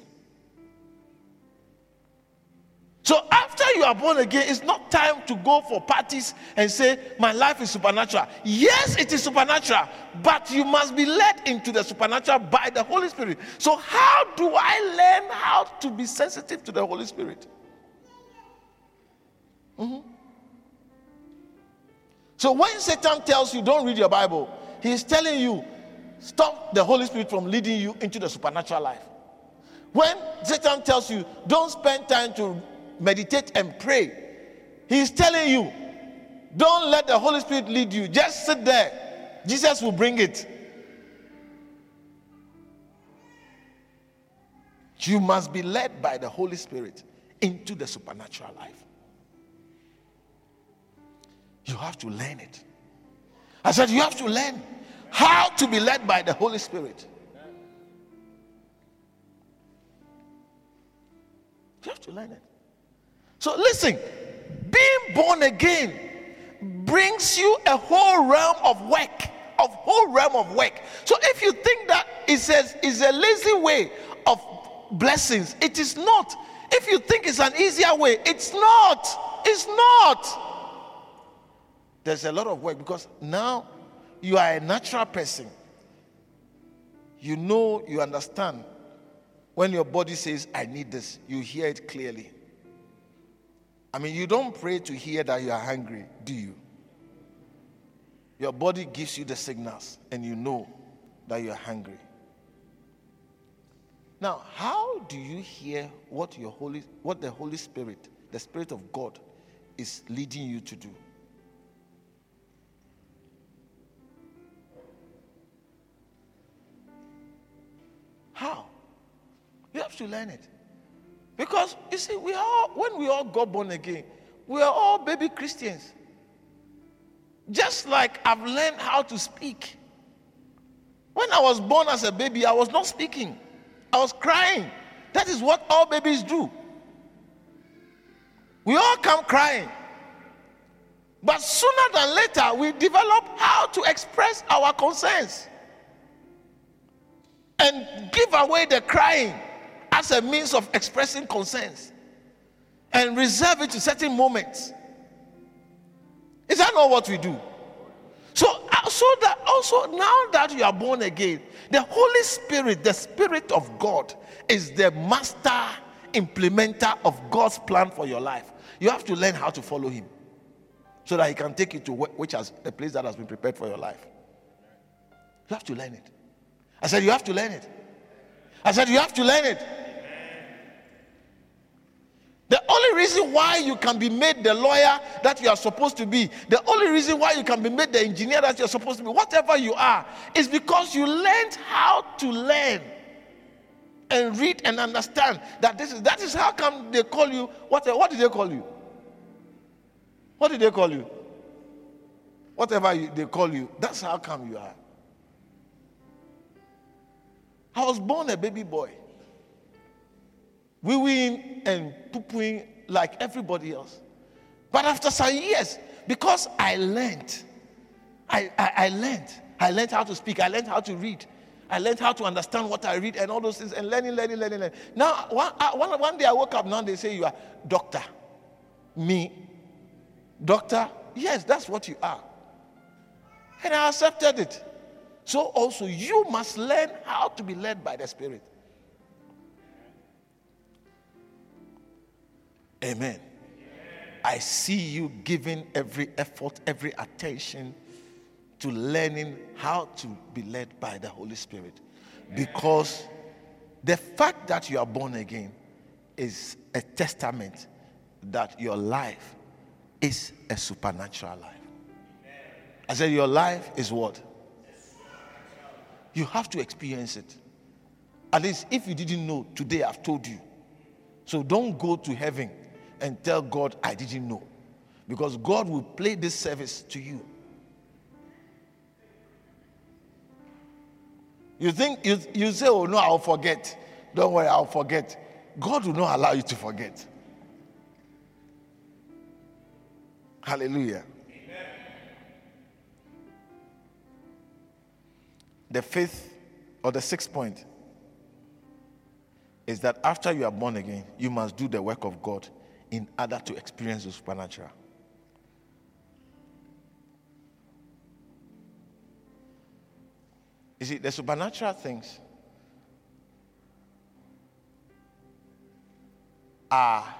So after you are born again, it's not time to go for parties and say, My life is supernatural. Yes, it is supernatural, but you must be led into the supernatural by the Holy Spirit. So, how do I learn how to be sensitive to the Holy Spirit? Mm-hmm. So when Satan tells you don't read your Bible, he's telling you stop the Holy Spirit from leading you into the supernatural life. When Satan tells you don't spend time to meditate and pray, he's telling you don't let the Holy Spirit lead you. Just sit there. Jesus will bring it. You must be led by the Holy Spirit into the supernatural life. You have to learn it. I said, You have to learn how to be led by the Holy Spirit. You have to learn it. So, listen, being born again brings you a whole realm of work, of whole realm of work. So, if you think that it says is a lazy way of blessings, it is not. If you think it's an easier way, it's not. It's not. There's a lot of work because now you are a natural person. You know, you understand. When your body says, I need this, you hear it clearly. I mean, you don't pray to hear that you are hungry, do you? Your body gives you the signals, and you know that you are hungry. Now, how do you hear what your Holy, what the Holy Spirit, the Spirit of God, is leading you to do? How? You have to learn it. Because you see, we all, when we all got born again, we are all baby Christians. Just like I've learned how to speak. When I was born as a baby, I was not speaking. I was crying. That is what all babies do. We all come crying. But sooner than later, we develop how to express our concerns and give away the crying as a means of expressing concerns and reserve it to certain moments. Is that not what we do? So, uh, so that also now that you are born again, the Holy Spirit, the Spirit of God, is the master implementer of God's plan for your life. You have to learn how to follow Him so that He can take you to which has the place that has been prepared for your life. You have to learn it. I said, You have to learn it. I said, You have to learn it. The only reason why you can be made the lawyer that you are supposed to be, the only reason why you can be made the engineer that you're supposed to be, whatever you are, is because you learned how to learn and read and understand that this is that is how come they call you what what did they call you? What did they call you? Whatever you, they call you, that's how come you are. I was born a baby boy. Weeing and pooping like everybody else. But after some years, because I learned, I, I, I learned. I learned how to speak. I learned how to read. I learned how to understand what I read and all those things and learning, learning, learning, learning. Now, one, uh, one, one day I woke up, now they say you are doctor. Me? Doctor? Yes, that's what you are. And I accepted it. So also you must learn how to be led by the Spirit. Amen. I see you giving every effort, every attention to learning how to be led by the Holy Spirit. Because the fact that you are born again is a testament that your life is a supernatural life. I said, Your life is what? You have to experience it. At least if you didn't know, today I've told you. So don't go to heaven and tell God, I didn't know. Because God will play this service to you. You think, you, you say, oh no, I'll forget. Don't worry, I'll forget. God will not allow you to forget. Hallelujah. The fifth or the sixth point is that after you are born again, you must do the work of God in order to experience the supernatural. You see, the supernatural things are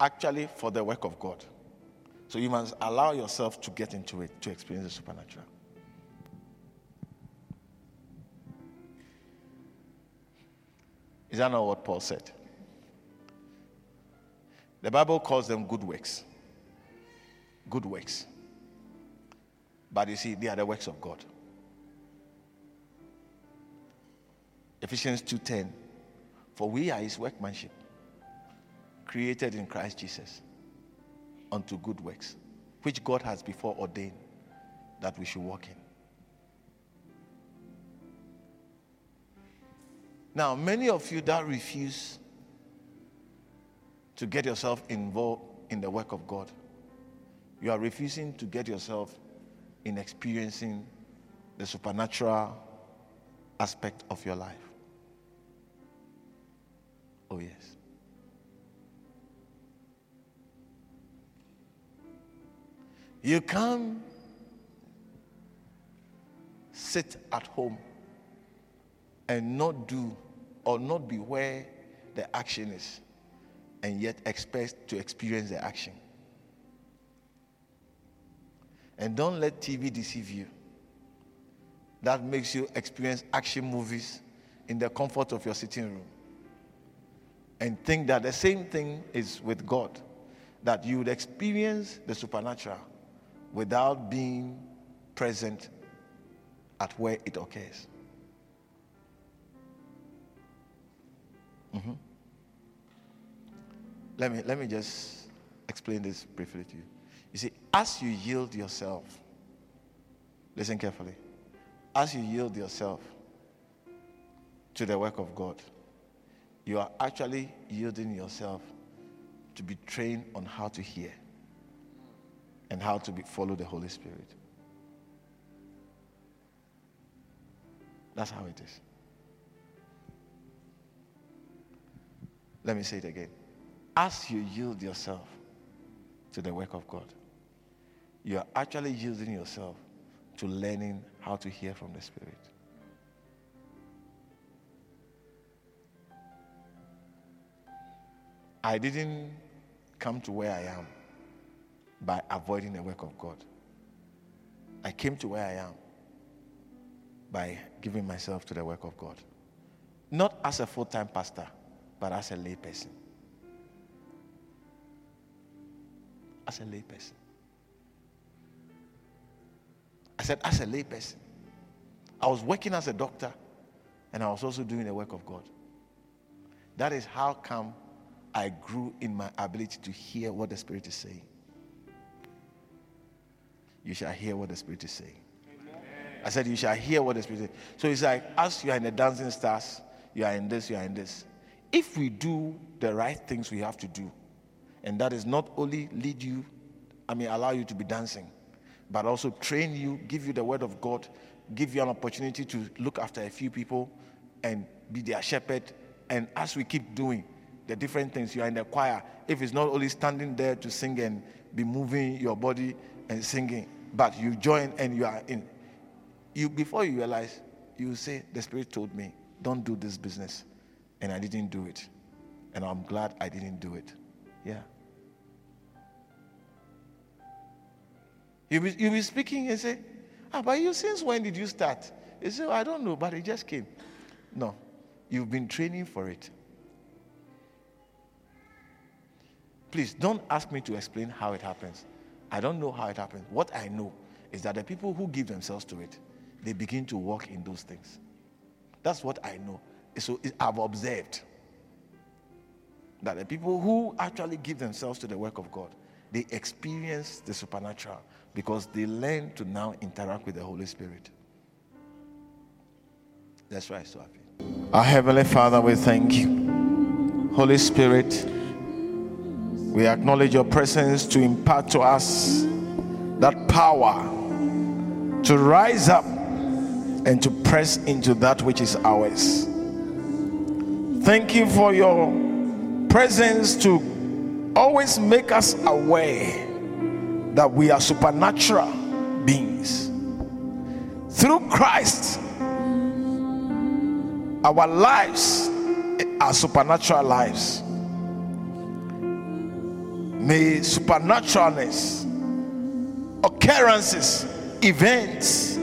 actually for the work of God. So you must allow yourself to get into it to experience the supernatural. Is that not what Paul said? The Bible calls them good works. Good works. But you see, they are the works of God. Ephesians 2:10 For we are his workmanship, created in Christ Jesus unto good works, which God has before ordained that we should walk in. Now, many of you that refuse to get yourself involved in the work of God, you are refusing to get yourself in experiencing the supernatural aspect of your life. Oh, yes. You come sit at home and not do or not be where the action is and yet expect to experience the action. And don't let TV deceive you. That makes you experience action movies in the comfort of your sitting room. And think that the same thing is with God, that you would experience the supernatural without being present at where it occurs. Let, me, let me just explain this briefly to you. You see, as you yield yourself, listen carefully, as you yield yourself to the work of God, you are actually yielding yourself to be trained on how to hear and how to be, follow the Holy Spirit. That's how it is. Let me say it again. As you yield yourself to the work of God, you are actually yielding yourself to learning how to hear from the Spirit. I didn't come to where I am by avoiding the work of God. I came to where I am by giving myself to the work of God. Not as a full time pastor, but as a layperson. As a layperson. I said, as a layperson. I was working as a doctor and I was also doing the work of God. That is how come I grew in my ability to hear what the Spirit is saying. You shall hear what the Spirit is saying. I said, You shall hear what the Spirit is saying. So it's like, as you are in the dancing stars, you are in this, you are in this. If we do the right things we have to do, and that is not only lead you, I mean, allow you to be dancing, but also train you, give you the word of God, give you an opportunity to look after a few people and be their shepherd. And as we keep doing the different things, you are in the choir. If it's not only standing there to sing and be moving your body and singing, but you join and you are in you before you realize, you say, The Spirit told me, don't do this business. And I didn't do it. And I'm glad I didn't do it. Yeah. You'll be, you'll be speaking and say, Ah, but you since when did you start? You say, oh, I don't know, but it just came. No. You've been training for it. Please don't ask me to explain how it happens. I don't know how it happens. What I know is that the people who give themselves to it, they begin to walk in those things. That's what I know. So I've observed that the people who actually give themselves to the work of God, they experience the supernatural because they learn to now interact with the Holy Spirit. That's why I'm so happy. Our Heavenly Father, we thank you. Holy Spirit, we acknowledge your presence to impart to us that power to rise up and to press into that which is ours. Thank you for your presence to always make us aware that we are supernatural beings. Through Christ, our lives are supernatural lives. May supernaturalness, occurrences, events,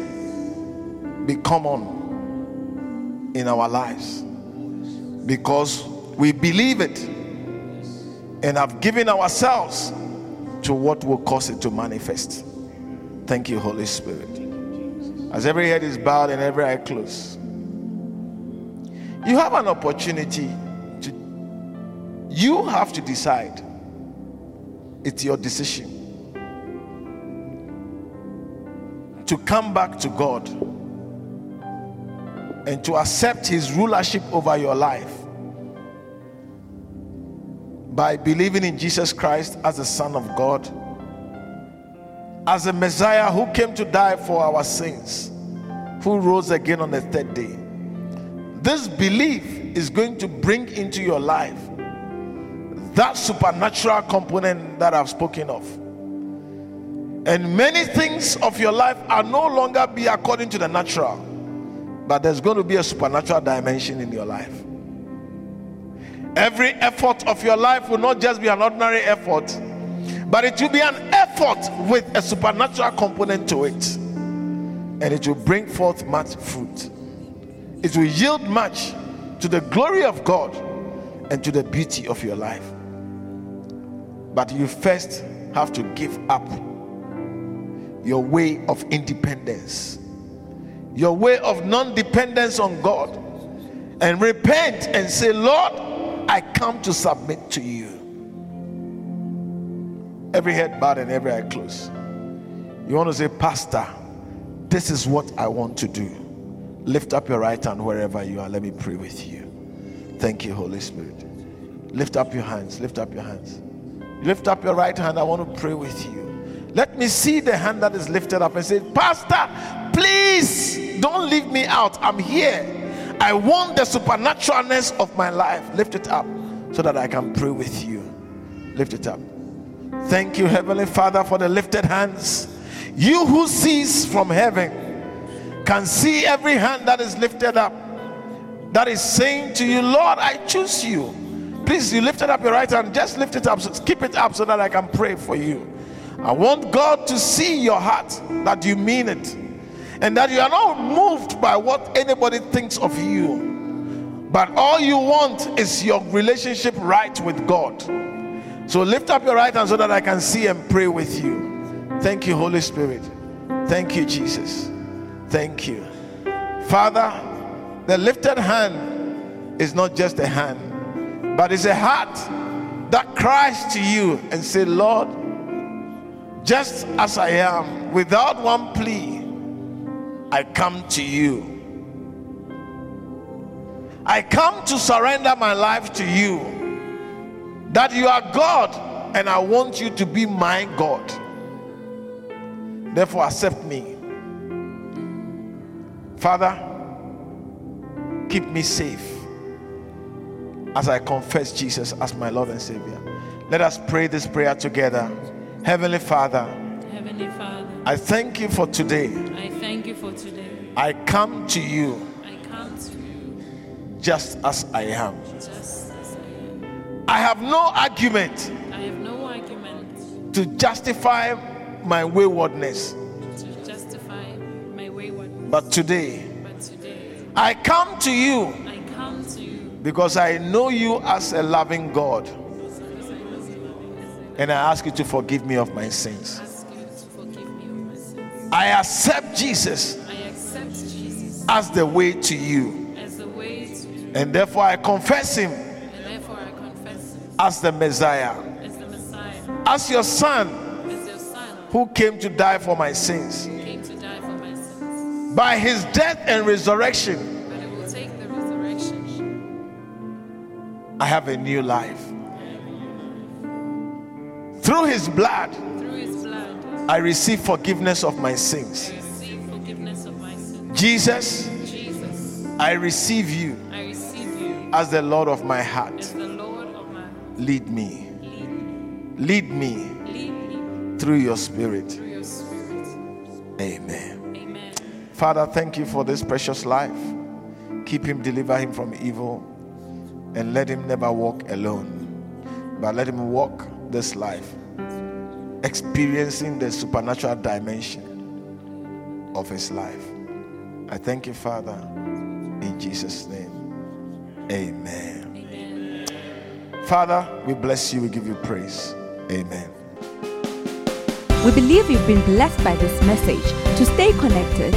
be common in our lives because we believe it and have given ourselves to what will cause it to manifest. Thank you, Holy Spirit. As every head is bowed and every eye closed, you have an opportunity to, You have to decide. It's your decision to come back to God and to accept His rulership over your life by believing in Jesus Christ as the Son of God, as the Messiah who came to die for our sins, who rose again on the third day. This belief is going to bring into your life that supernatural component that I've spoken of. And many things of your life are no longer be according to the natural but there's going to be a supernatural dimension in your life. Every effort of your life will not just be an ordinary effort, but it will be an effort with a supernatural component to it. And it will bring forth much fruit. It will yield much to the glory of God and to the beauty of your life. But you first have to give up your way of independence your way of non dependence on God and repent and say, Lord, I come to submit to you. Every head bowed and every eye closed. You want to say, Pastor, this is what I want to do. Lift up your right hand wherever you are. Let me pray with you. Thank you, Holy Spirit. Lift up your hands. Lift up your hands. Lift up your right hand. I want to pray with you. Let me see the hand that is lifted up and say, Pastor, please don't leave me out. I'm here. I want the supernaturalness of my life. Lift it up so that I can pray with you. Lift it up. Thank you, Heavenly Father, for the lifted hands. You who sees from heaven can see every hand that is lifted up, that is saying to you, Lord, I choose you. Please, you lifted up your right hand. Just lift it up. So keep it up so that I can pray for you. I want God to see your heart that you mean it and that you are not moved by what anybody thinks of you. But all you want is your relationship right with God. So lift up your right hand so that I can see and pray with you. Thank you, Holy Spirit. Thank you, Jesus. Thank you. Father, the lifted hand is not just a hand, but it's a heart that cries to you and say, Lord, just as I am, without one plea, I come to you. I come to surrender my life to you. That you are God and I want you to be my God. Therefore, accept me. Father, keep me safe as I confess Jesus as my Lord and Savior. Let us pray this prayer together. Heavenly Father, Heavenly Father, I thank you for today. I thank for today. I come to you I come to you just as I am. just as I am. I have no argument I have no argument to justify my waywardness, to justify my waywardness. but today But today, I come to you I come to you because I know you as a loving God because I know you and I ask you to forgive me of my sins. I accept Jesus I accept Jesus as the way to you, as the way to you, and therefore I confess him and therefore I confess him as the Messiah, as the Messiah, as your son as your Son who came to die for my sins. came to die for my sins. By his death and resurrection, But it will take the resurrection. I have a new life. Through his blood, Through his blood, I receive forgiveness of my sins. I receive forgiveness of my sins. Jesus, Jesus, I receive you I receive you as the Lord of my heart. as the Lord of my Lead me, lead me, lead me lead me through your spirit. through your spirit. Amen. Amen. Father, thank you for this precious life. Keep him, deliver him from evil, and let him never walk alone, but let him walk this life, experiencing the supernatural dimension of his life. I thank you, Father, in Jesus' name. Amen. Amen. Father, we bless you, we give you praise. Amen. We believe you've been blessed by this message. To stay connected,